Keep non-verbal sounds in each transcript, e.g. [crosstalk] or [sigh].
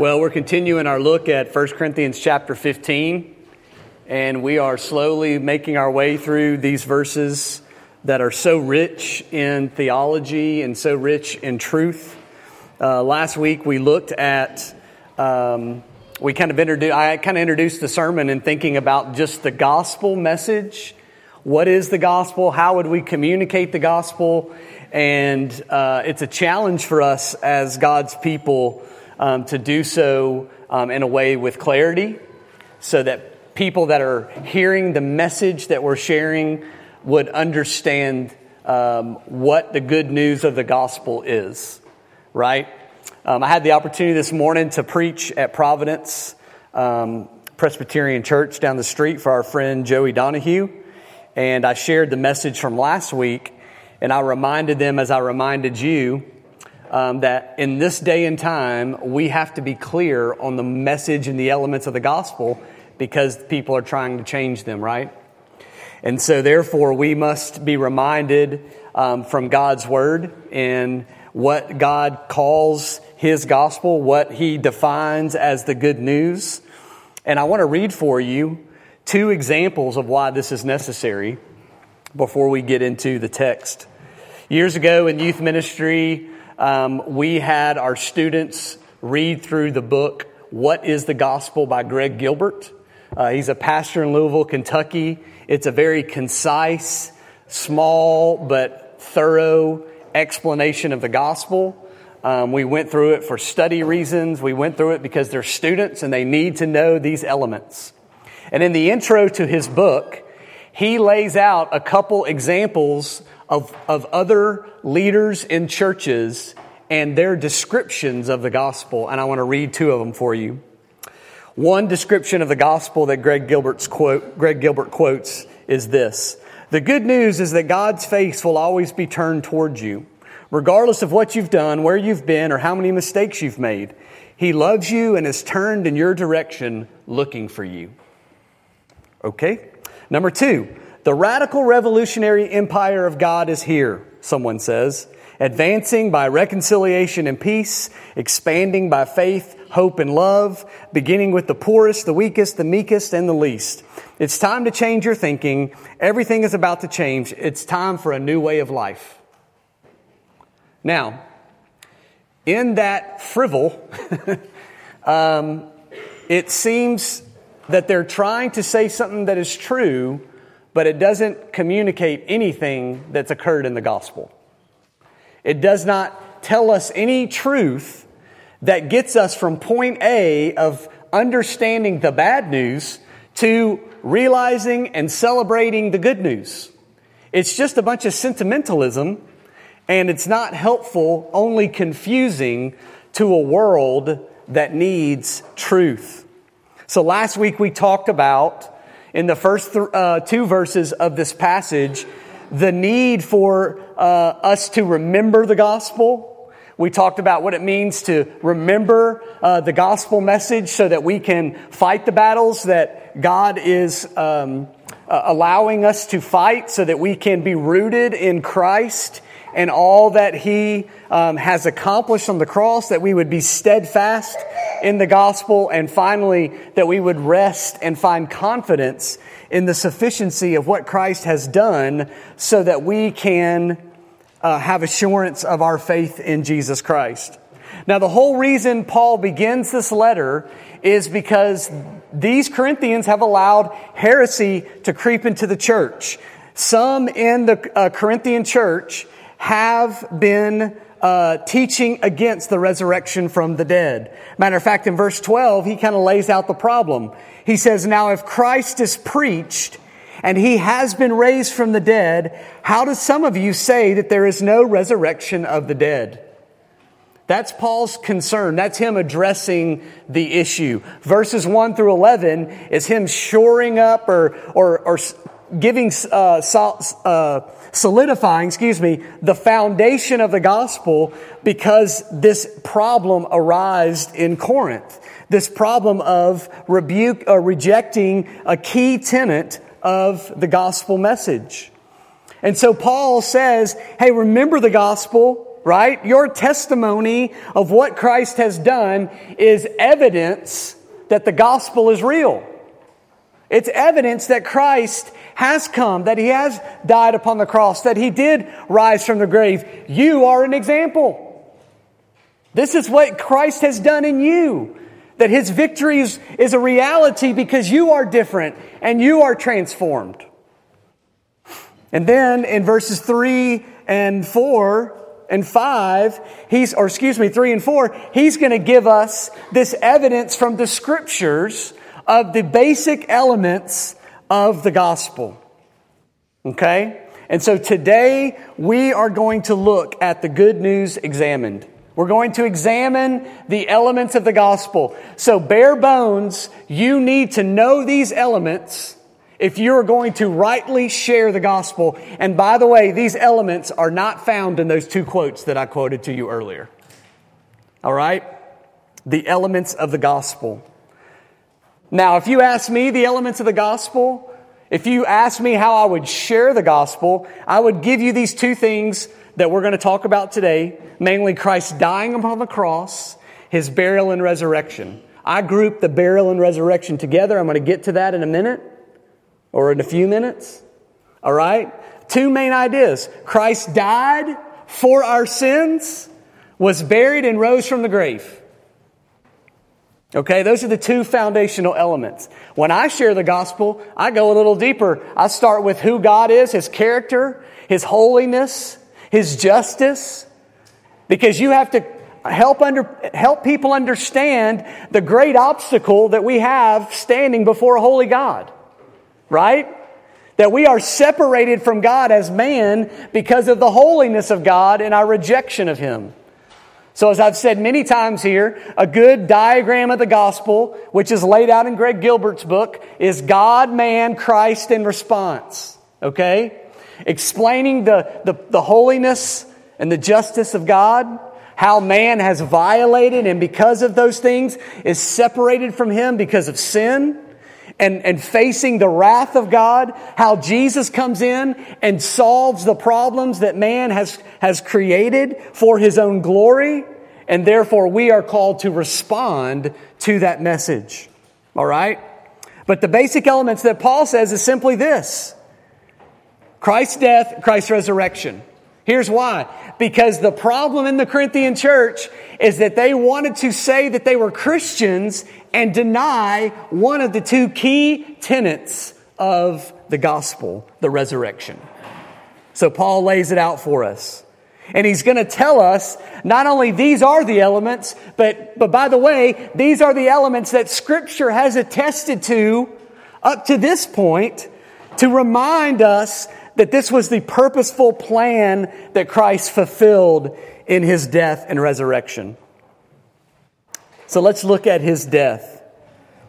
Well, we're continuing our look at 1 Corinthians chapter 15, and we are slowly making our way through these verses that are so rich in theology and so rich in truth. Uh, last week we looked at, um, we kind of introduced, I kind of introduced the sermon in thinking about just the gospel message. What is the gospel? How would we communicate the gospel? And uh, it's a challenge for us as God's people um, to do so um, in a way with clarity so that people that are hearing the message that we're sharing would understand um, what the good news of the gospel is, right? Um, I had the opportunity this morning to preach at Providence um, Presbyterian Church down the street for our friend Joey Donahue, and I shared the message from last week, and I reminded them, as I reminded you, um, that in this day and time, we have to be clear on the message and the elements of the gospel because people are trying to change them, right? And so, therefore, we must be reminded um, from God's word and what God calls his gospel, what he defines as the good news. And I want to read for you two examples of why this is necessary before we get into the text. Years ago in youth ministry, um, we had our students read through the book What is the Gospel by Greg Gilbert. Uh, he's a pastor in Louisville, Kentucky. It's a very concise, small, but thorough explanation of the gospel. Um, we went through it for study reasons. We went through it because they're students and they need to know these elements. And in the intro to his book, he lays out a couple examples of, of other leaders in churches and their descriptions of the gospel. And I want to read two of them for you. One description of the gospel that Greg Gilbert's quote, Greg Gilbert quotes is this. The good news is that God's face will always be turned towards you, regardless of what you've done, where you've been, or how many mistakes you've made. He loves you and is turned in your direction looking for you. Okay? Number two, the radical revolutionary empire of God is here, someone says, advancing by reconciliation and peace, expanding by faith, hope, and love, beginning with the poorest, the weakest, the meekest, and the least. It's time to change your thinking. Everything is about to change. It's time for a new way of life. Now, in that frivol, [laughs] um, it seems that they're trying to say something that is true but it doesn't communicate anything that's occurred in the gospel. It does not tell us any truth that gets us from point A of understanding the bad news to realizing and celebrating the good news. It's just a bunch of sentimentalism and it's not helpful, only confusing to a world that needs truth. So last week we talked about in the first th- uh, two verses of this passage the need for uh, us to remember the gospel. We talked about what it means to remember uh, the gospel message so that we can fight the battles that God is um, allowing us to fight, so that we can be rooted in Christ and all that He um, has accomplished on the cross, that we would be steadfast in the gospel, and finally, that we would rest and find confidence in the sufficiency of what Christ has done so that we can uh, have assurance of our faith in Jesus Christ. Now, the whole reason Paul begins this letter is because these Corinthians have allowed heresy to creep into the church. Some in the uh, Corinthian church have been uh, teaching against the resurrection from the dead. Matter of fact, in verse 12, he kind of lays out the problem. He says, Now, if Christ is preached and he has been raised from the dead, how do some of you say that there is no resurrection of the dead? That's Paul's concern. That's him addressing the issue. Verses 1 through 11 is him shoring up or, or, or giving, uh, uh, solidifying, excuse me, the foundation of the gospel because this problem arose in Corinth. This problem of rebuke, uh, rejecting a key tenet of the gospel message. And so Paul says, hey, remember the gospel. right? Your testimony of what Christ has done is evidence that the gospel is real. It's evidence that Christ has come, that he has died upon the cross, that he did rise from the grave. You are an example. This is what Christ has done in you. That his victory is, is a reality because you are different and you are transformed. And then in verses 3 and 4 and 5, he's, or excuse me, 3 and 4, he's going to give us this evidence from the scriptures of the basic elements of the gospel. Okay? And so today we are going to look at the good news examined. We're going to examine the elements of the gospel. So, bare bones, you need to know these elements if you're going to rightly share the gospel. And by the way, these elements are not found in those two quotes that I quoted to you earlier. All right? The elements of the gospel. Now, if you ask me the elements of the gospel, if you ask me how I would share the gospel, I would give you these two things that we're going to talk about today, mainly Christ dying upon the cross, his burial and resurrection. I group the burial and resurrection together. I'm going to get to that in a minute or in a few minutes. All right? Two main ideas. Christ died for our sins, was buried, and rose from the grave. Okay, those are the two foundational elements. When I share the gospel, I go a little deeper. I start with who God is, His character, His holiness, his justice, because you have to help under, help people understand the great obstacle that we have standing before a holy God. Right? That we are separated from God as man because of the holiness of God and our rejection of Him. So, as I've said many times here, a good diagram of the gospel, which is laid out in Greg Gilbert's book, is God, man, Christ in response. Okay? explaining the, the, the holiness and the justice of God, how man has violated and because of those things is separated from him because of sin and, and facing the wrath of God, how Jesus comes in and solves the problems that man has, has created for his own glory, and therefore we are called to respond to that message. All right? But the basic elements that Paul says is simply this Christ's death, Christ's resurrection. Here's why. Because the problem in the Corinthian church is that they wanted to say that they were Christians and deny one of the two key tenets of the gospel, the resurrection. So Paul lays it out for us. And he's going to tell us not only these are the elements, but, but by the way, these are the elements that scripture has attested to up to this point to remind us that this was the purposeful plan that Christ fulfilled in his death and resurrection. So let's look at his death.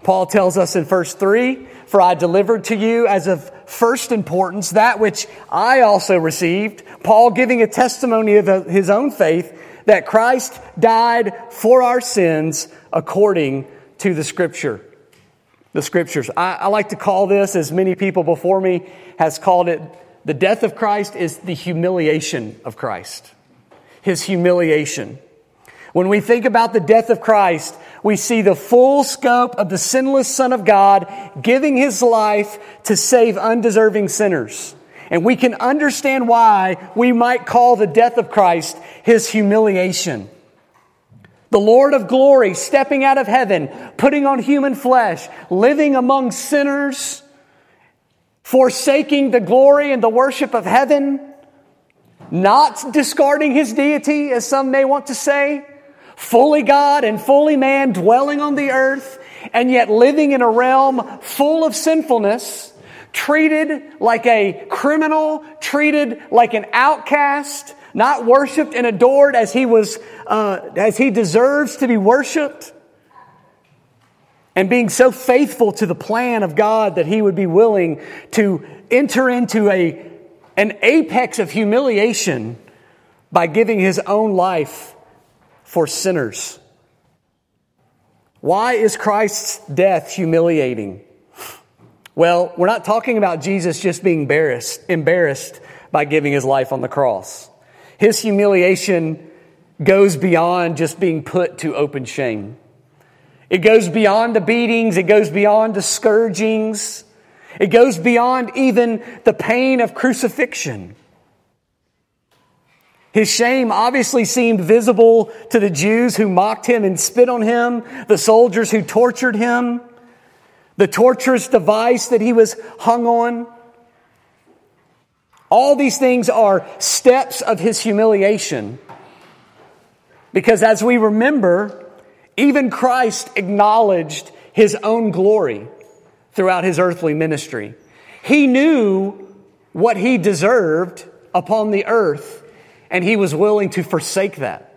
Paul tells us in verse 3 For I delivered to you as of first importance that which I also received. Paul giving a testimony of his own faith that Christ died for our sins according to the scripture. The scriptures. I, I like to call this, as many people before me has called it, the death of Christ is the humiliation of Christ. His humiliation. When we think about the death of Christ, we see the full scope of the sinless Son of God giving his life to save undeserving sinners. And we can understand why we might call the death of Christ his humiliation. The Lord of glory stepping out of heaven, putting on human flesh, living among sinners, forsaking the glory and the worship of heaven, not discarding his deity, as some may want to say, fully God and fully man dwelling on the earth, and yet living in a realm full of sinfulness, treated like a criminal, treated like an outcast, not worshiped and adored as he was, uh, as he deserves to be worshiped and being so faithful to the plan of God that he would be willing to enter into a, an apex of humiliation by giving his own life for sinners. Why is Christ's death humiliating? Well, we're not talking about Jesus just being embarrassed, embarrassed by giving his life on the cross. His humiliation goes beyond just being put to open shame. It goes beyond the beatings, it goes beyond the scourgings, it goes beyond even the pain of crucifixion. His shame obviously seemed visible to the Jews who mocked him and spit on him, the soldiers who tortured him, the torturous device that he was hung on. All these things are steps of his humiliation. Because as we remember, even Christ acknowledged his own glory throughout his earthly ministry. He knew what he deserved upon the earth, and he was willing to forsake that.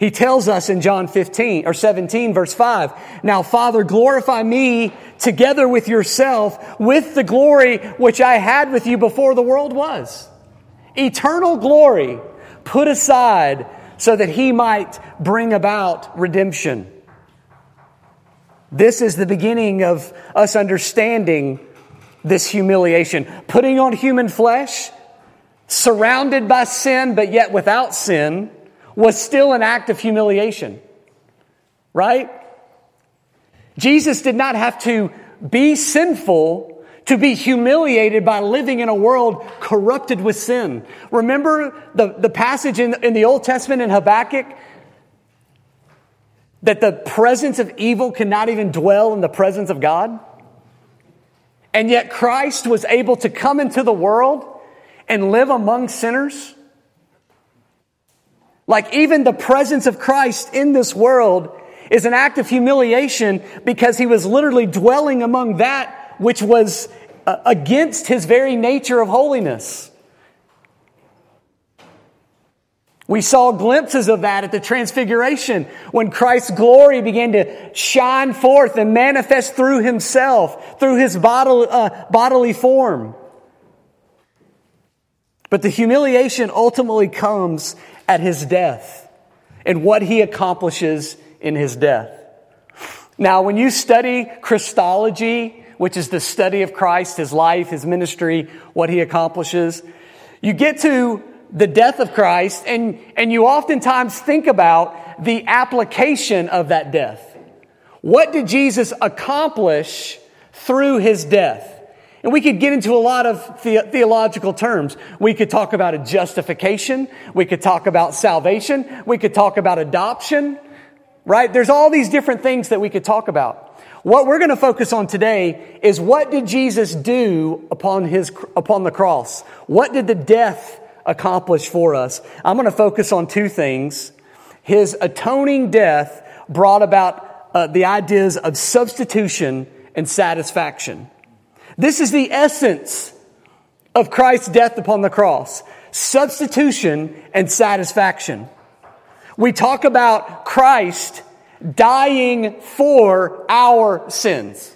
He tells us in John 15 or 17 verse 5, Now Father, glorify me together with yourself with the glory which I had with you before the world was. Eternal glory put aside so that he might bring about redemption. This is the beginning of us understanding this humiliation. Putting on human flesh, surrounded by sin, but yet without sin, was still an act of humiliation. Right? Jesus did not have to be sinful to be humiliated by living in a world corrupted with sin. Remember the, the passage in, in the Old Testament in Habakkuk that the presence of evil cannot even dwell in the presence of God? And yet Christ was able to come into the world and live among sinners? Like even the presence of Christ in this world is an act of humiliation because he was literally dwelling among that which was uh, against his very nature of holiness. We saw glimpses of that at the Transfiguration when Christ's glory began to shine forth and manifest through himself, through his bodily, uh, bodily form. But the humiliation ultimately comes at his death and what he accomplishes in his death. Now, when you study Christology, which is the study of Christ, his life, his ministry, what he accomplishes, you get to the death of Christ, and, and you oftentimes think about the application of that death. What did Jesus accomplish through his death? And we could get into a lot of the- theological terms. We could talk about a justification. We could talk about salvation. We could talk about adoption, right? There's all these different things that we could talk about. What we're going to focus on today is what did Jesus do upon his, upon the cross? What did the death accomplish for us. I'm going to focus on two things. His atoning death brought about uh, the ideas of substitution and satisfaction. This is the essence of Christ's death upon the cross substitution and satisfaction. We talk about Christ dying for our sins.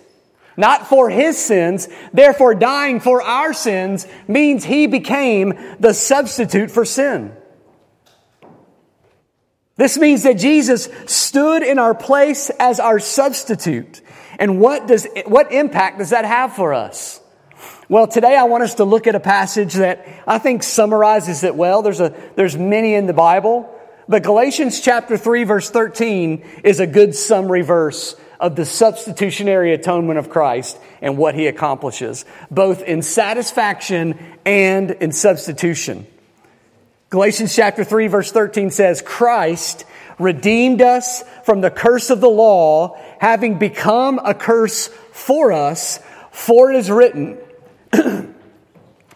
Not for his sins. Therefore, dying for our sins means he became the substitute for sin. This means that Jesus stood in our place as our substitute. And what does, what impact does that have for us? Well, today I want us to look at a passage that I think summarizes it well. There's a, there's many in the Bible, but Galatians chapter 3 verse 13 is a good summary verse of the substitutionary atonement of Christ and what he accomplishes, both in satisfaction and in substitution. Galatians chapter 3 verse 13 says, Christ redeemed us from the curse of the law, having become a curse for us, for it is written, [clears throat]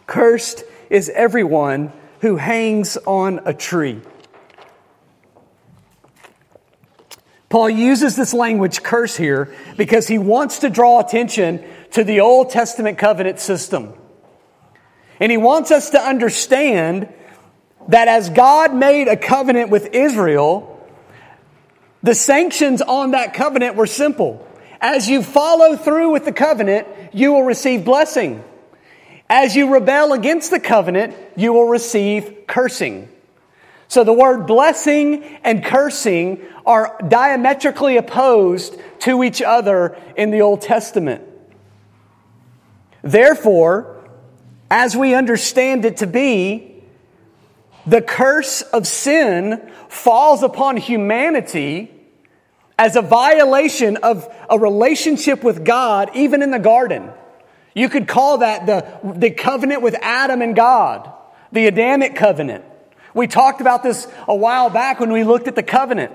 Cursed is everyone who hangs on a tree. Paul uses this language curse here because he wants to draw attention to the Old Testament covenant system. And he wants us to understand that as God made a covenant with Israel, the sanctions on that covenant were simple. As you follow through with the covenant, you will receive blessing. As you rebel against the covenant, you will receive cursing. So the word blessing and cursing are diametrically opposed to each other in the Old Testament. Therefore, as we understand it to be, the curse of sin falls upon humanity as a violation of a relationship with God, even in the garden. You could call that the, the covenant with Adam and God, the Adamic covenant. We talked about this a while back when we looked at the covenant.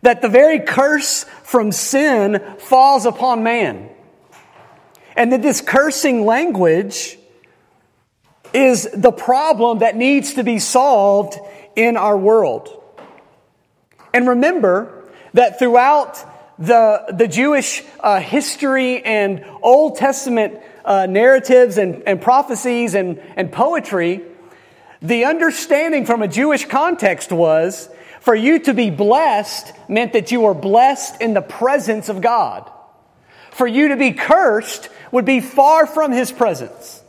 That the very curse from sin falls upon man. And that this cursing language is the problem that needs to be solved in our world. And remember that throughout the, the Jewish uh, history and Old Testament uh, narratives and, and prophecies and, and poetry, the understanding from a Jewish context was for you to be blessed meant that you were blessed in the presence of God. For you to be cursed would be far from His presence.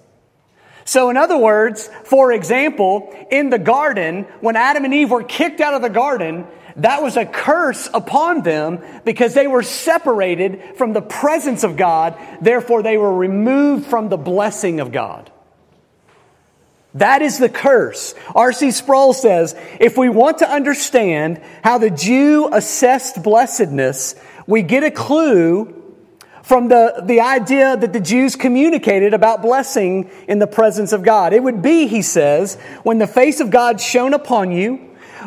So, in other words, for example, in the garden, when Adam and Eve were kicked out of the garden, that was a curse upon them because they were separated from the presence of God. Therefore, they were removed from the blessing of God. That is the curse. R.C. Sproul says if we want to understand how the Jew assessed blessedness, we get a clue from the, the idea that the Jews communicated about blessing in the presence of God. It would be, he says, when the face of God shone upon you,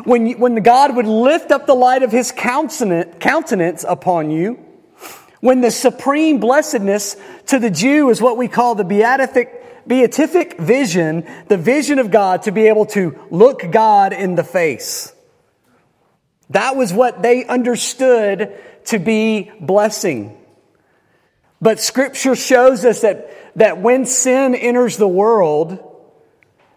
when, you, when God would lift up the light of his countenance, countenance upon you, when the supreme blessedness to the Jew is what we call the beatific, beatific vision, the vision of God to be able to look God in the face. That was what they understood to be blessing. But scripture shows us that, that when sin enters the world,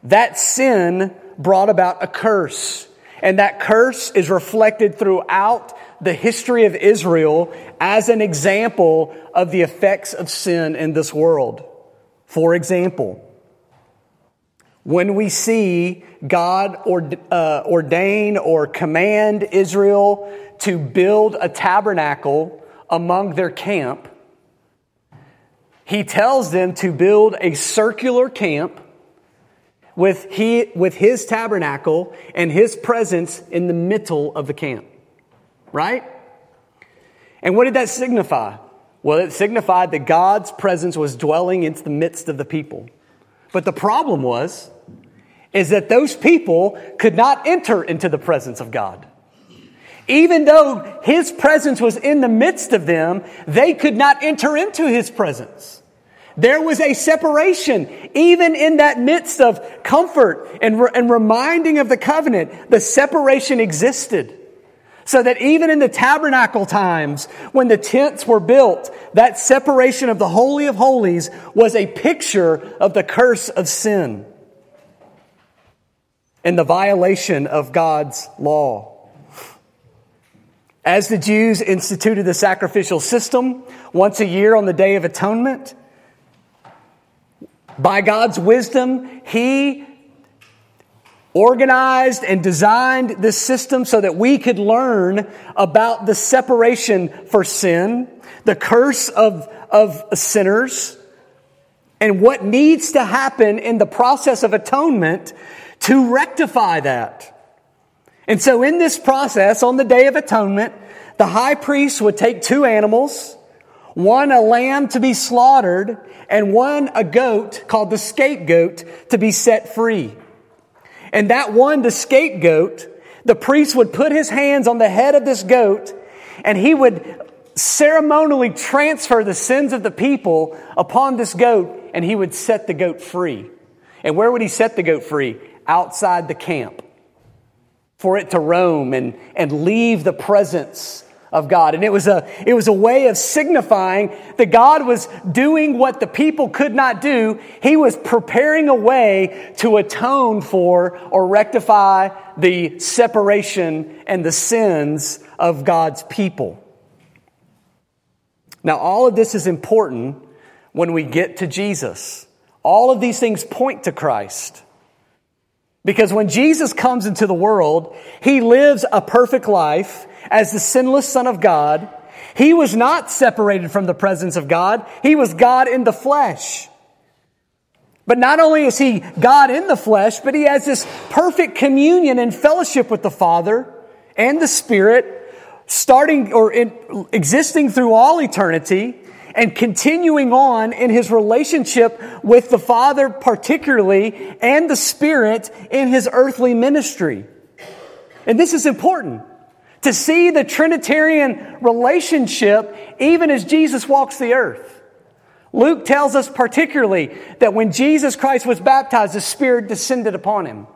that sin brought about a curse. And that curse is reflected throughout the history of Israel as an example of the effects of sin in this world. For example, when we see God uh, ordain or command Israel to build a tabernacle among their camp, he tells them to build a circular camp with, he, with his tabernacle and his presence in the middle of the camp. Right? And what did that signify? Well, it signified that God's presence was dwelling into the midst of the people. But the problem was, is that those people could not enter into the presence of God. Even though his presence was in the midst of them, they could not enter into his presence. There was a separation, even in that midst of comfort and, re- and reminding of the covenant, the separation existed. So that even in the tabernacle times, when the tents were built, that separation of the Holy of Holies was a picture of the curse of sin and the violation of God's law. As the Jews instituted the sacrificial system once a year on the Day of Atonement, by God's wisdom, He organized and designed this system so that we could learn about the separation for sin, the curse of, of sinners, and what needs to happen in the process of atonement to rectify that. And so in this process, on the Day of Atonement, the high priest would take two animals, one a lamb to be slaughtered, and one a goat called the scapegoat to be set free. And that one, the scapegoat, the priest would put his hands on the head of this goat and he would ceremonially transfer the sins of the people upon this goat and he would set the goat free. And where would he set the goat free? Outside the camp for it to roam and, and leave the presence of God. And it was a, it was a way of signifying that God was doing what the people could not do. He was preparing a way to atone for or rectify the separation and the sins of God's people. Now, all of this is important when we get to Jesus. All of these things point to Christ. Because when Jesus comes into the world, he lives a perfect life as the sinless Son of God. He was not separated from the presence of God. He was God in the flesh. But not only is he God in the flesh, but he has this perfect communion and fellowship with the Father and the Spirit, starting or in, existing through all eternity and continuing on in his relationship with the Father, particularly, and the Spirit in his earthly ministry. And this is important to see the Trinitarian relationship even as Jesus walks the earth. Luke tells us particularly that when Jesus Christ was baptized, the Spirit descended upon him.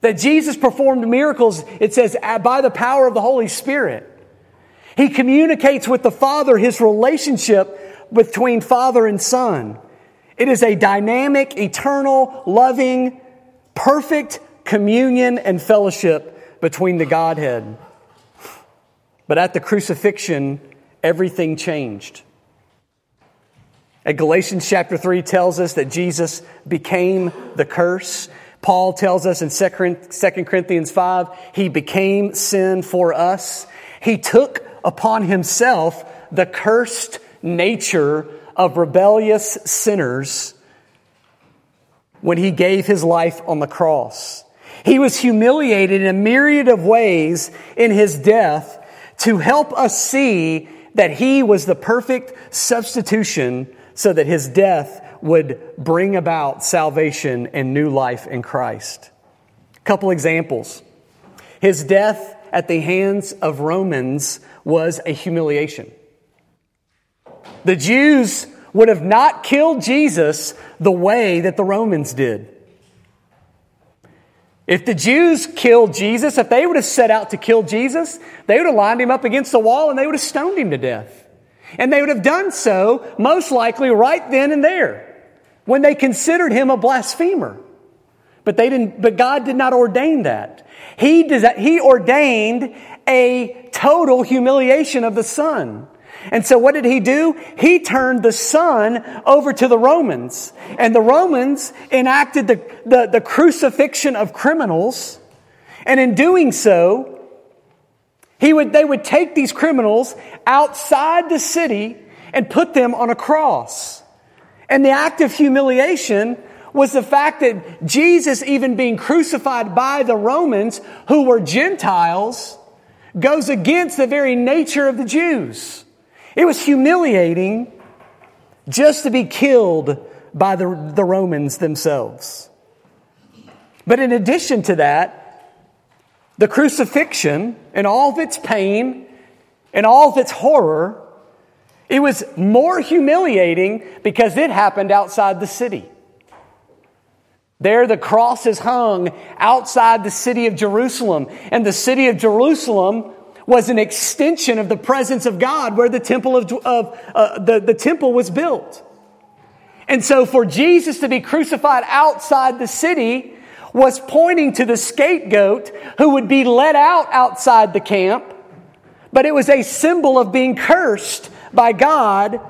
That Jesus performed miracles, it says, by the power of the Holy Spirit. He communicates with the Father his relationship between Father and Son. It is a dynamic, eternal, loving, perfect communion and fellowship between the Godhead. But at the crucifixion, everything changed. At Galatians chapter 3 tells us that Jesus became the curse. Paul tells us in 2 Corinthians 5, he became sin for us. He took upon himself the cursed nature of rebellious sinners when he gave his life on the cross. He was humiliated in a myriad of ways in his death to help us see that he was the perfect substitution so that his death would bring about salvation and new life in Christ. A couple examples. His death at the hands of Romans was a humiliation. The Jews would have not killed Jesus the way that the Romans did. If the Jews killed Jesus, if they would have set out to kill Jesus, they would have lined him up against the wall and they would have stoned him to death. And they would have done so most likely right then and there when they considered him a blasphemer. But they didn't, but God did not ordain that. He, did, he ordained a total humiliation of the Son. And so what did he do? He turned the Son over to the Romans. And the Romans enacted the, the, the crucifixion of criminals. And in doing so, he would, they would take these criminals outside the city and put them on a cross. And the act of humiliation was the fact that Jesus, even being crucified by the Romans, who were Gentiles, goes against the very nature of the Jews. It was humiliating just to be killed by the, the Romans themselves. But in addition to that, the crucifixion and all of its pain and all of its horror, it was more humiliating because it happened outside the city. There, the cross is hung outside the city of Jerusalem. And the city of Jerusalem was an extension of the presence of God where the temple of, of uh, the, the temple was built. And so for Jesus to be crucified outside the city was pointing to the scapegoat who would be let out outside the camp, but it was a symbol of being cursed by God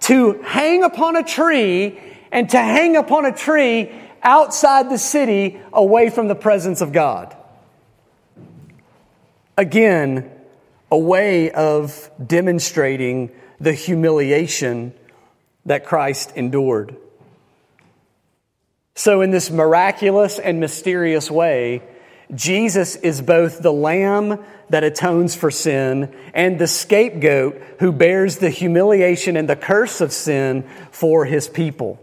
to hang upon a tree and to hang upon a tree outside the city away from the presence of God. Again, a way of demonstrating the humiliation that Christ endured. So, in this miraculous and mysterious way, Jesus is both the lamb that atones for sin and the scapegoat who bears the humiliation and the curse of sin for his people.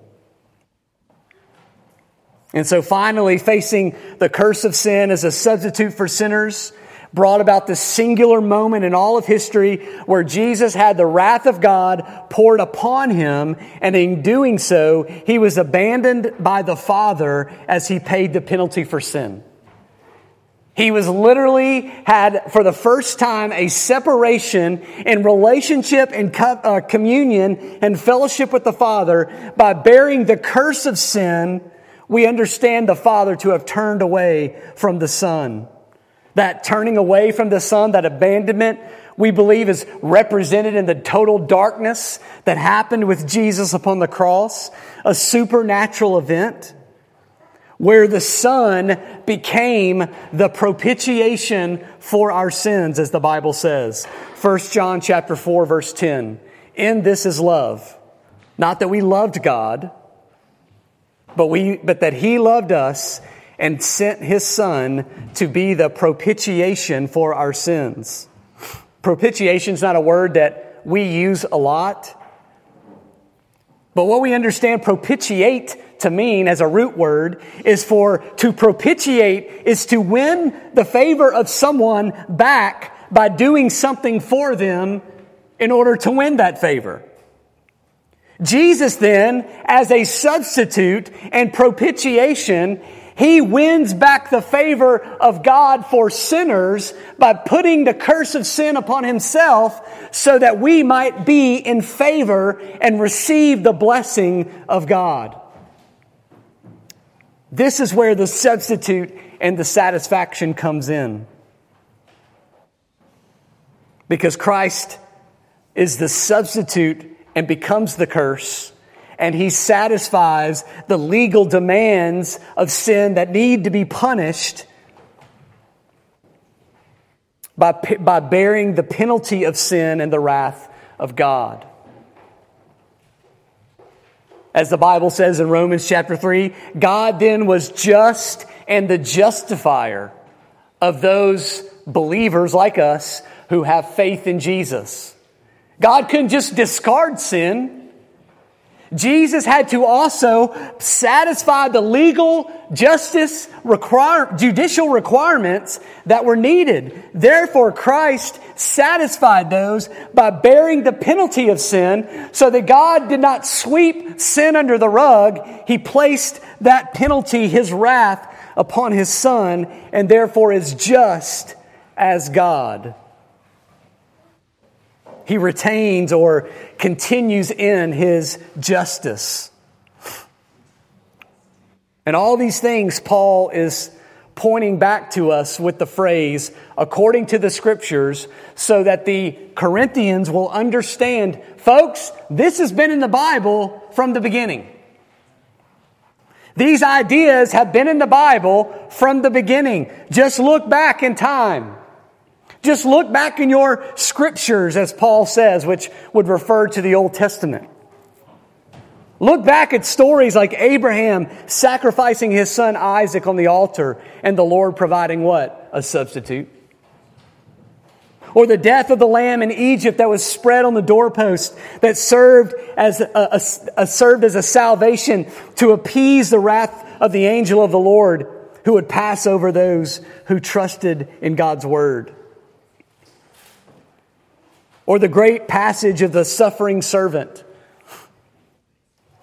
And so finally, facing the curse of sin as a substitute for sinners, brought about this singular moment in all of history where Jesus had the wrath of God poured upon him, and in doing so, he was abandoned by the Father as he paid the penalty for sin. He was literally had for the first time a separation in relationship and uh, communion and fellowship with the Father by bearing the curse of sin. We understand the Father to have turned away from the Son. That turning away from the Son, that abandonment, we believe is represented in the total darkness that happened with Jesus upon the cross, a supernatural event where the Son became the propitiation for our sins, as the Bible says. 1 John chapter 4, verse 10. In this is love. Not that we loved God, but, we, but that he loved us and sent his son to be the propitiation for our sins. Propitiation is not a word that we use a lot. But what we understand propitiate to mean as a root word is for to propitiate is to win the favor of someone back by doing something for them in order to win that favor. Jesus then, as a substitute and propitiation, he wins back the favor of God for sinners by putting the curse of sin upon himself so that we might be in favor and receive the blessing of God. This is where the substitute and the satisfaction comes in. Because Christ is the substitute and becomes the curse and he satisfies the legal demands of sin that need to be punished by, by bearing the penalty of sin and the wrath of God. As the Bible says in Romans chapter 3, God then was just and the justifier of those believers like us who have faith in Jesus. God couldn't just discard sin. Jesus had to also satisfy the legal justice require, judicial requirements that were needed. Therefore, Christ satisfied those by bearing the penalty of sin so that God did not sweep sin under the rug. He placed that penalty, his wrath, upon his son and therefore is just as God he retains or continues in his justice. And all these things Paul is pointing back to us with the phrase, according to the scriptures, so that the Corinthians will understand, folks, this has been in the Bible from the beginning. These ideas have been in the Bible from the beginning. Just look back in time. Just look back in your scriptures, as Paul says, which would refer to the Old Testament. Look back at stories like Abraham sacrificing his son Isaac on the altar and the Lord providing what? A substitute. Or the death of the lamb in Egypt that was spread on the doorpost that served as a, a, a, served as a salvation to appease the wrath of the angel of the Lord who would pass over those who trusted in God's word. Or the great passage of the suffering servant.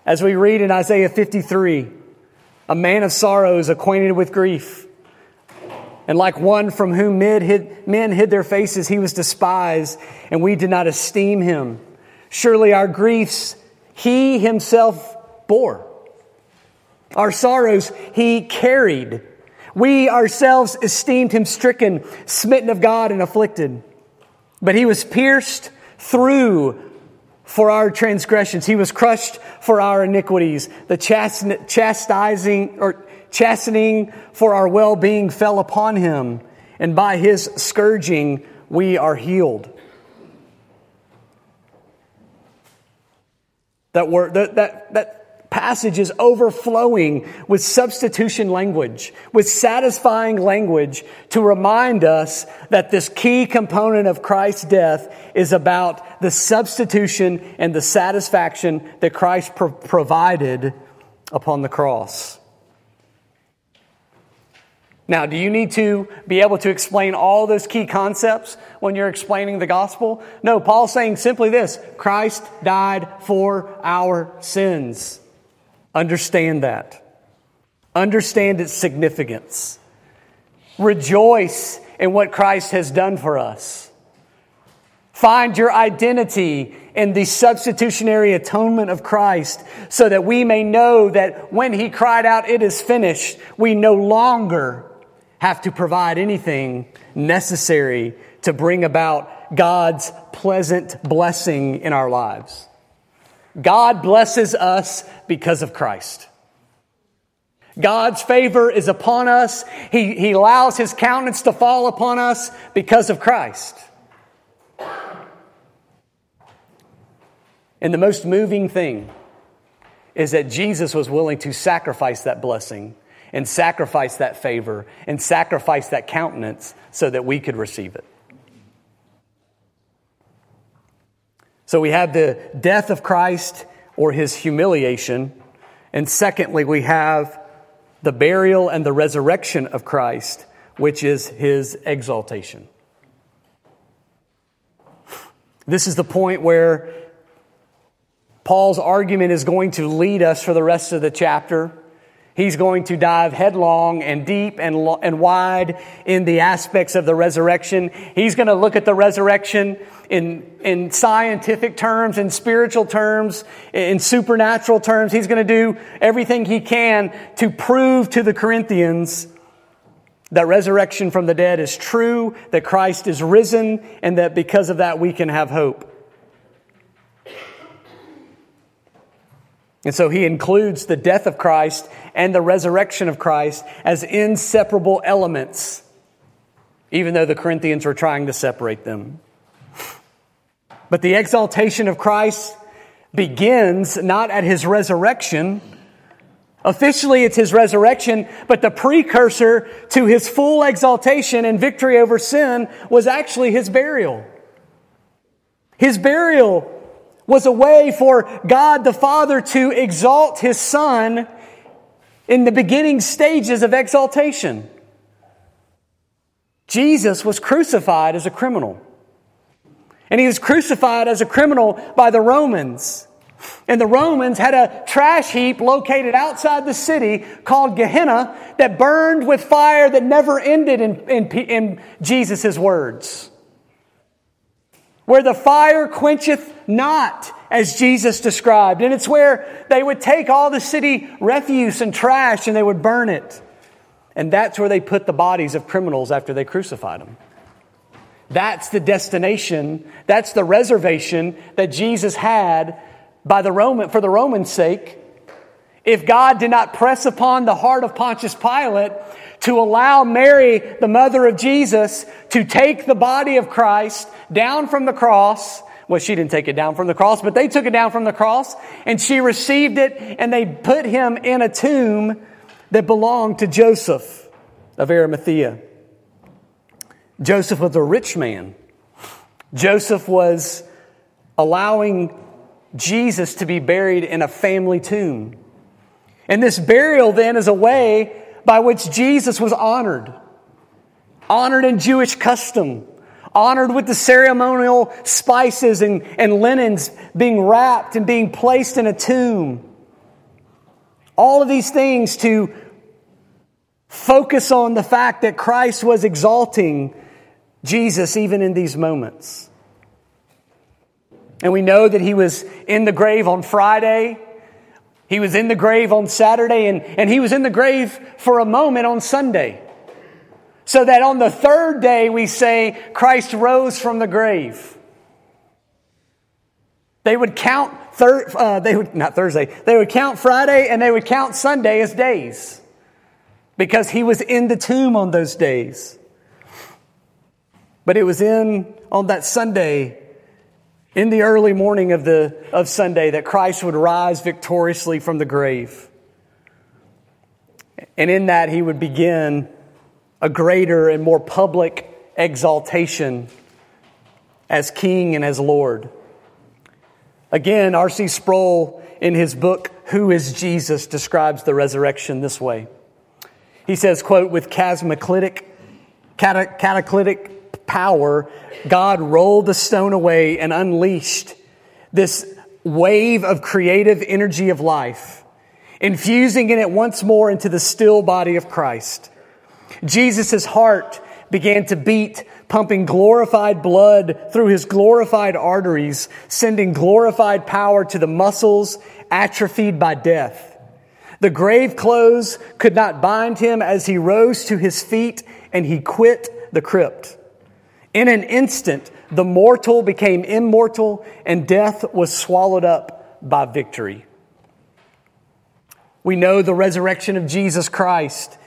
As we read in Isaiah 53, a man of sorrows acquainted with grief. And like one from whom men hid, men hid their faces, he was despised, and we did not esteem him. Surely our griefs he himself bore. Our sorrows he carried. We ourselves esteemed him stricken, smitten of God, and afflicted. But he was pierced through for our transgressions. He was crushed for our iniquities. The chastising or chastening for our well-being fell upon him, and by his scourging we are healed. That word, that, that, that passage is overflowing with substitution language, with satisfying language to remind us that this key component of Christ's death is about the substitution and the satisfaction that Christ pro- provided upon the cross. Now, do you need to be able to explain all those key concepts when you're explaining the gospel? No, Paul's saying simply this Christ died for our sins. Understand that. Understand its significance. Rejoice in what Christ has done for us. Find your identity in the substitutionary atonement of Christ so that we may know that when He cried out, It is finished, we no longer have to provide anything necessary to bring about God's pleasant blessing in our lives. God blesses us because of Christ. God's favor is upon us. He, he allows His countenance to fall upon us because of Christ. And the most moving thing is that Jesus was willing to sacrifice that blessing and sacrifice that favor and sacrifice that countenance so that we could receive it. So we have the death of Christ or his humiliation. And secondly, we have the burial and the resurrection of Christ, which is his exaltation. This is the point where Paul's argument is going to lead us for the rest of the chapter. He's going to dive headlong and deep and, and wide in the aspects of the resurrection. He's going to look at the resurrection in, in scientific terms, in spiritual terms, in supernatural terms. He's going to do everything he can to prove to the Corinthians that resurrection from the dead is true, that Christ is risen, and that because of that we can have hope. And so he includes the death of Christ and the resurrection of Christ as inseparable elements, even though the Corinthians were trying to separate them. But the exaltation of Christ begins not at his resurrection. Officially, it's his resurrection, but the precursor to his full exaltation and victory over sin was actually his burial. His burial was a way for God the Father to exalt his Son in the beginning stages of exaltation. Jesus was crucified as a criminal. And he was crucified as a criminal by the Romans. And the Romans had a trash heap located outside the city called Gehenna that burned with fire that never ended in, in, in Jesus' words where the fire quencheth not, as Jesus described. And it's where they would take all the city refuse and trash and they would burn it. And that's where they put the bodies of criminals after they crucified them. That's the destination, that's the reservation that Jesus had by the Roman, for the Romans' sake. If God did not press upon the heart of Pontius Pilate to allow Mary, the mother of Jesus, to take the body of Christ down from the cross. Well, she didn't take it down from the cross, but they took it down from the cross and she received it and they put him in a tomb that belonged to Joseph of Arimathea. Joseph was a rich man. Joseph was allowing Jesus to be buried in a family tomb. And this burial then is a way by which Jesus was honored. Honored in Jewish custom. Honored with the ceremonial spices and, and linens being wrapped and being placed in a tomb. All of these things to focus on the fact that Christ was exalting Jesus even in these moments. And we know that he was in the grave on Friday he was in the grave on Saturday and, and he was in the grave for a moment on Sunday. So that on the third day we say Christ rose from the grave. They would count thir- uh, they would not Thursday. They would count Friday and they would count Sunday as days because he was in the tomb on those days. But it was in on that Sunday in the early morning of, the, of Sunday that Christ would rise victoriously from the grave. And in that, he would begin a greater and more public exaltation as King and as Lord. Again, R.C. Sproul, in his book, Who is Jesus, describes the resurrection this way. He says, quote, with cataclysmic, cataclysmic power, God rolled the stone away and unleashed this wave of creative energy of life, infusing in it once more into the still body of Christ. Jesus' heart began to beat, pumping glorified blood through his glorified arteries, sending glorified power to the muscles atrophied by death. The grave clothes could not bind him as he rose to his feet and he quit the crypt. In an instant, the mortal became immortal and death was swallowed up by victory. We know the resurrection of Jesus Christ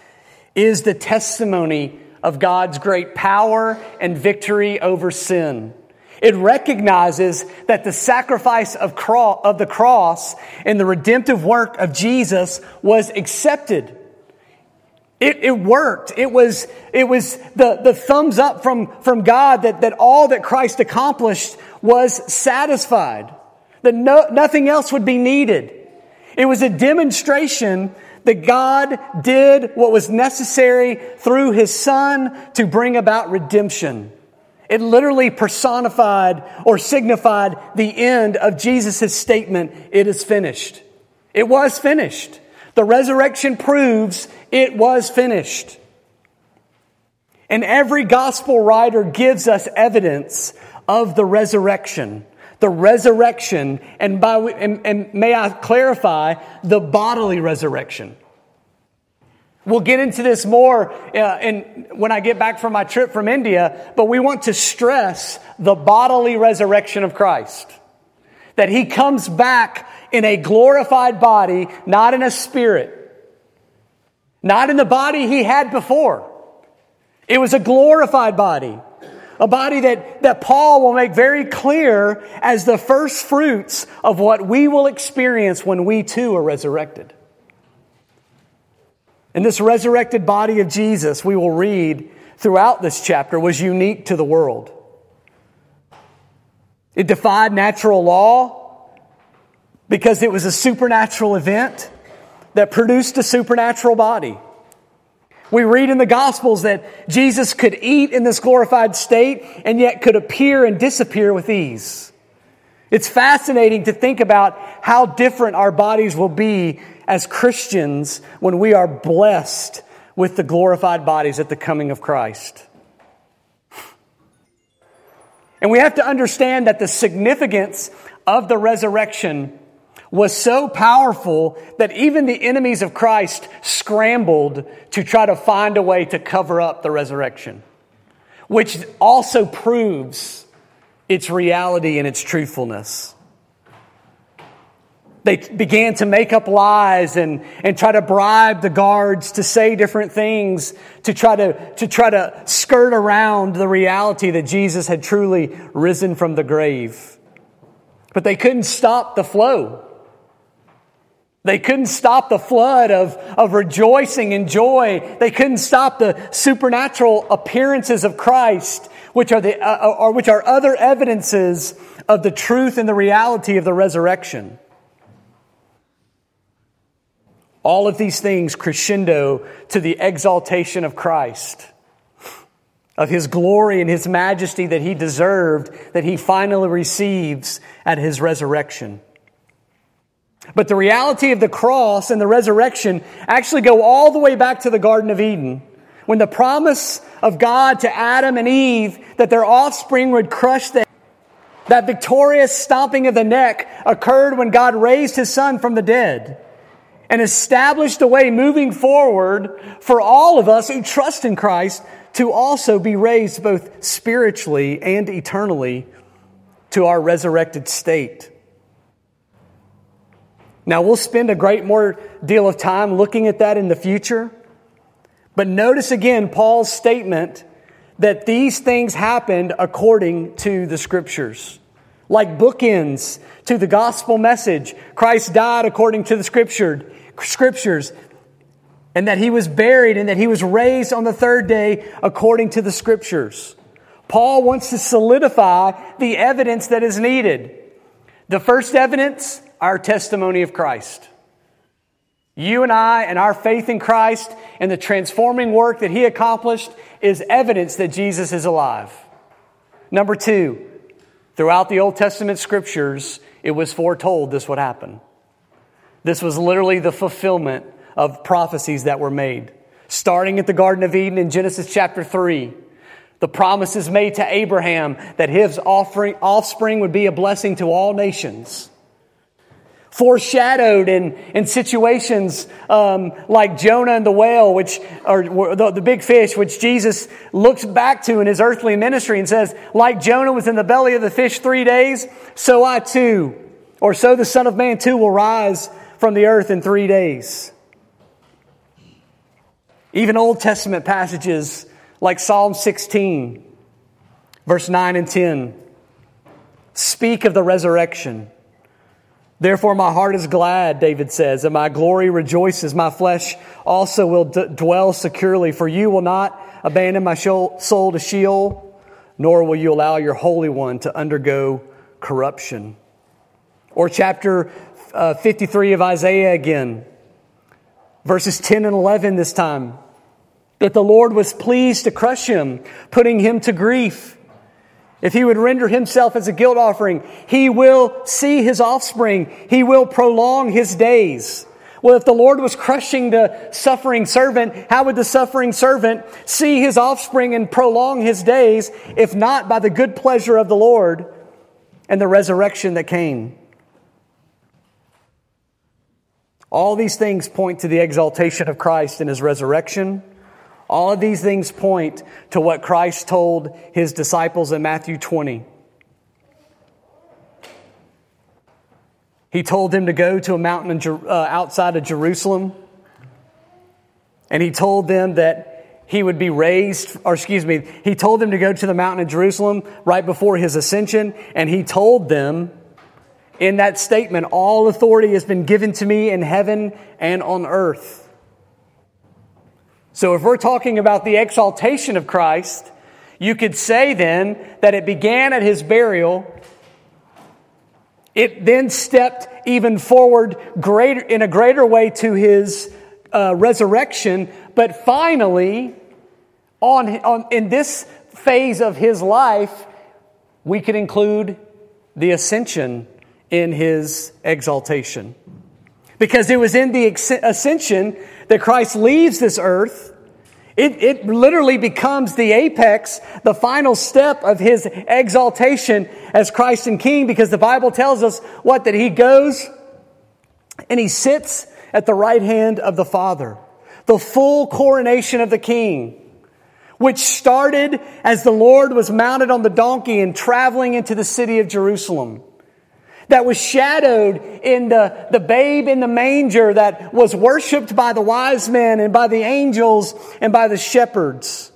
is the testimony of God's great power and victory over sin. It recognizes that the sacrifice of, of the cross and the redemptive work of Jesus was accepted. It, it worked. It was, it was the, the thumbs up from, from God that, that all that Christ accomplished was satisfied, that no, nothing else would be needed. It was a demonstration that God did what was necessary through His Son to bring about redemption. It literally personified or signified the end of Jesus' statement, it is finished. It was finished. The resurrection proves it was finished. And every gospel writer gives us evidence of the resurrection. The resurrection, and, by, and, and may I clarify, the bodily resurrection. We'll get into this more uh, in, when I get back from my trip from India, but we want to stress the bodily resurrection of Christ. That he comes back in a glorified body, not in a spirit. Not in the body he had before. It was a glorified body. A body that, that Paul will make very clear as the first fruits of what we will experience when we too are resurrected. And this resurrected body of Jesus, we will read throughout this chapter, was unique to the world. It defied natural law because it was a supernatural event that produced a supernatural body. We read in the Gospels that Jesus could eat in this glorified state and yet could appear and disappear with ease. It's fascinating to think about how different our bodies will be as Christians when we are blessed with the glorified bodies at the coming of Christ. And we have to understand that the significance of the resurrection was so powerful that even the enemies of Christ scrambled to try to find a way to cover up the resurrection, which also proves its reality and its truthfulness. They began to make up lies and, and try to bribe the guards to say different things to try to, to try to skirt around the reality that Jesus had truly risen from the grave. But they couldn't stop the flow. They couldn't stop the flood of, of rejoicing and joy. They couldn't stop the supernatural appearances of Christ, which are, the, uh, or which are other evidences of the truth and the reality of the resurrection. All of these things crescendo to the exaltation of Christ, of his glory and his majesty that he deserved, that he finally receives at his resurrection. But the reality of the cross and the resurrection actually go all the way back to the Garden of Eden. When the promise of God to Adam and Eve that their offspring would crush the that victorious stomping of the neck occurred when God raised his son from the dead and established a way moving forward for all of us who trust in Christ to also be raised both spiritually and eternally to our resurrected state. Now, we'll spend a great more deal of time looking at that in the future. But notice again Paul's statement that these things happened according to the scriptures. Like bookends to the gospel message. Christ died according to the scripture scriptures and that he was buried and that he was raised on the third day according to the scriptures. Paul wants to solidify the evidence that is needed. The first evidence, our testimony of Christ. You and I and our faith in Christ and the transforming work that he accomplished is evidence that Jesus is alive. Number two, throughout the Old Testament scriptures, it was foretold this would happen. This was literally the fulfillment of prophecies that were made. Starting at the Garden of Eden in Genesis chapter 3, the promises made to Abraham that his offspring would be a blessing to all nations. Foreshadowed in, in situations um, like Jonah and the whale, which or the, the big fish, which Jesus looks back to in his earthly ministry and says, like Jonah was in the belly of the fish three days, so I too, or so the Son of Man too will rise from the earth in three days. Even Old Testament passages like Psalm 16, verse 9 and 10. speak of the resurrection. Therefore, my heart is glad, David says, and my glory rejoices. My flesh also will d- dwell securely, for you will not abandon my soul to Sheol, nor will you allow your Holy One to undergo corruption. Or chapter uh, 53 of Isaiah again, verses 10 and 11 this time. That the Lord was pleased to crush him, putting him to grief. If he would render himself as a guilt offering, he will see his offspring. He will prolong his days. Well, if the Lord was crushing the suffering servant, how would the suffering servant see his offspring and prolong his days, if not by the good pleasure of the Lord and the resurrection that came? All these things point to the exaltation of Christ and his resurrection all of these things point to what Christ told his disciples in Matthew 20. He told them to go to a mountain uh, outside of Jerusalem. And he told them that he would be raised, or excuse me, he told them to go to the mountain in Jerusalem right before his ascension. And he told them in that statement, all authority has been given to me in heaven and on earth. So if we're talking about the exaltation of Christ, you could say then that it began at his burial. It then stepped even forward greater, in a greater way to his uh, resurrection. But finally, on, on, in this phase of his life, we could include the ascension in his exaltation. Because it was in the ascension that Christ leaves this earth, it, it literally becomes the apex, the final step of his exaltation as Christ and King because the Bible tells us what? That he goes and he sits at the right hand of the Father. The full coronation of the King which started as the Lord was mounted on the donkey and traveling into the city of Jerusalem that was shadowed in the, the babe in the manger that was worshiped by the wise men and by the angels and by the shepherds,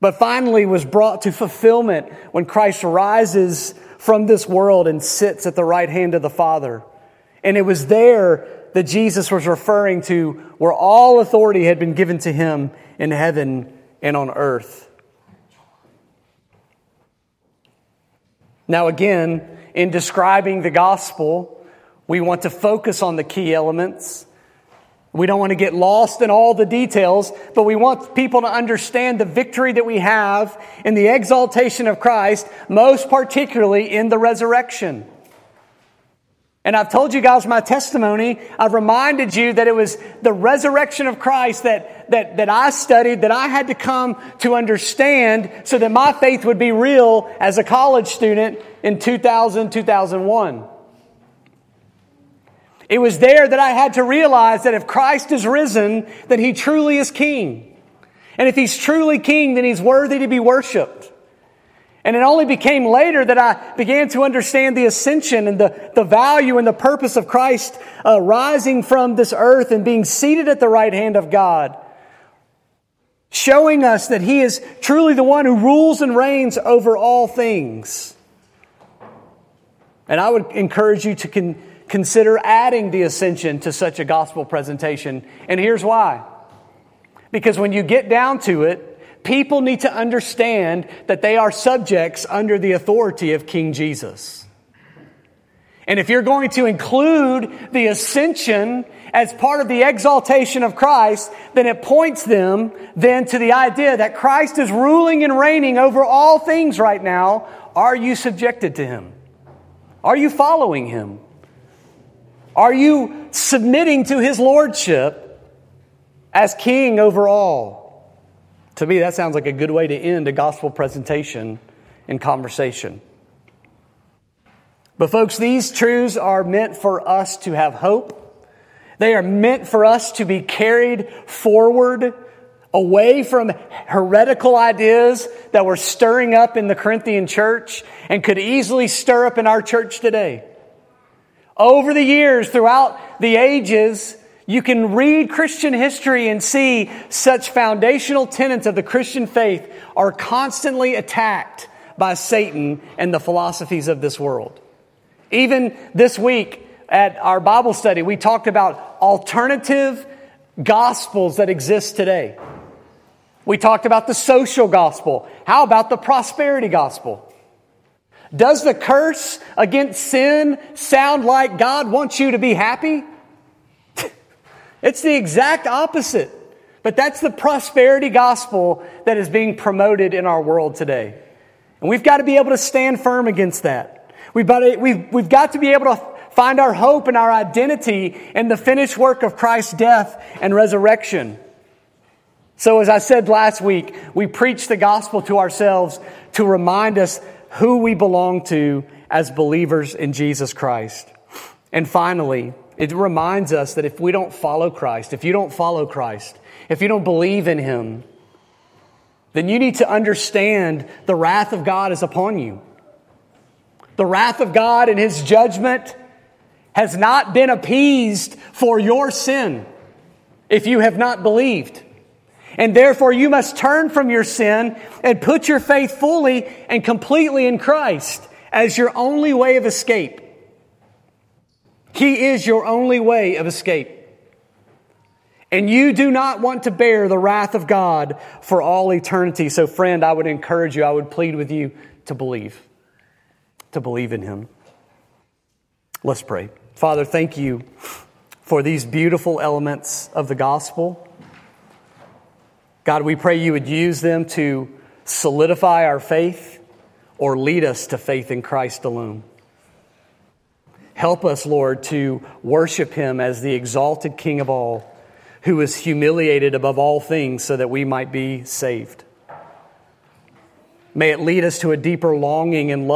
but finally was brought to fulfillment when Christ rises from this world and sits at the right hand of the Father. And it was there that Jesus was referring to where all authority had been given to him in heaven and on earth. Now, again, in describing the gospel, we want to focus on the key elements. We don't want to get lost in all the details, but we want people to understand the victory that we have in the exaltation of Christ, most particularly in the resurrection. And I've told you guys my testimony. I've reminded you that it was the resurrection of Christ that, that, that I studied, that I had to come to understand so that my faith would be real as a college student in 2000, 2001. It was there that I had to realize that if Christ is risen, then he truly is king. And if he's truly king, then he's worthy to be worshiped. And it only became later that I began to understand the ascension and the, the value and the purpose of Christ uh, rising from this earth and being seated at the right hand of God, showing us that He is truly the one who rules and reigns over all things. And I would encourage you to con- consider adding the ascension to such a gospel presentation. And here's why. Because when you get down to it, people need to understand that they are subjects under the authority of King Jesus. And if you're going to include the ascension as part of the exaltation of Christ, then it points them then to the idea that Christ is ruling and reigning over all things right now. Are you subjected to Him? Are you following Him? Are you submitting to His Lordship as King over all? To me, that sounds like a good way to end a gospel presentation and conversation. But, folks, these truths are meant for us to have hope. They are meant for us to be carried forward away from heretical ideas that were stirring up in the Corinthian church and could easily stir up in our church today. Over the years, throughout the ages, you can read Christian history and see such foundational tenets of the Christian faith are constantly attacked by Satan and the philosophies of this world. Even this week at our Bible study, we talked about alternative gospels that exist today. We talked about the social gospel. How about the prosperity gospel? Does the curse against sin sound like God wants you to be happy? It's the exact opposite. But that's the prosperity gospel that is being promoted in our world today. And we've got to be able to stand firm against that. We've got to, we've, we've got to be able to find our hope and our identity in the finished work of Christ's death and resurrection. So, as I said last week, we preach the gospel to ourselves to remind us who we belong to as believers in Jesus Christ. And finally, it reminds us that if we don't follow Christ, if you don't follow Christ, if you don't believe in Him, then you need to understand the wrath of God is upon you. The wrath of God and His judgment has not been appeased for your sin if you have not believed. And therefore, you must turn from your sin and put your faith fully and completely in Christ as your only way of escape. He is your only way of escape. And you do not want to bear the wrath of God for all eternity. So, friend, I would encourage you, I would plead with you to believe, to believe in Him. Let's pray. Father, thank you for these beautiful elements of the gospel. God, we pray you would use them to solidify our faith or lead us to faith in Christ alone. Help us, Lord, to worship him as the exalted King of all, who is humiliated above all things so that we might be saved. May it lead us to a deeper longing and love.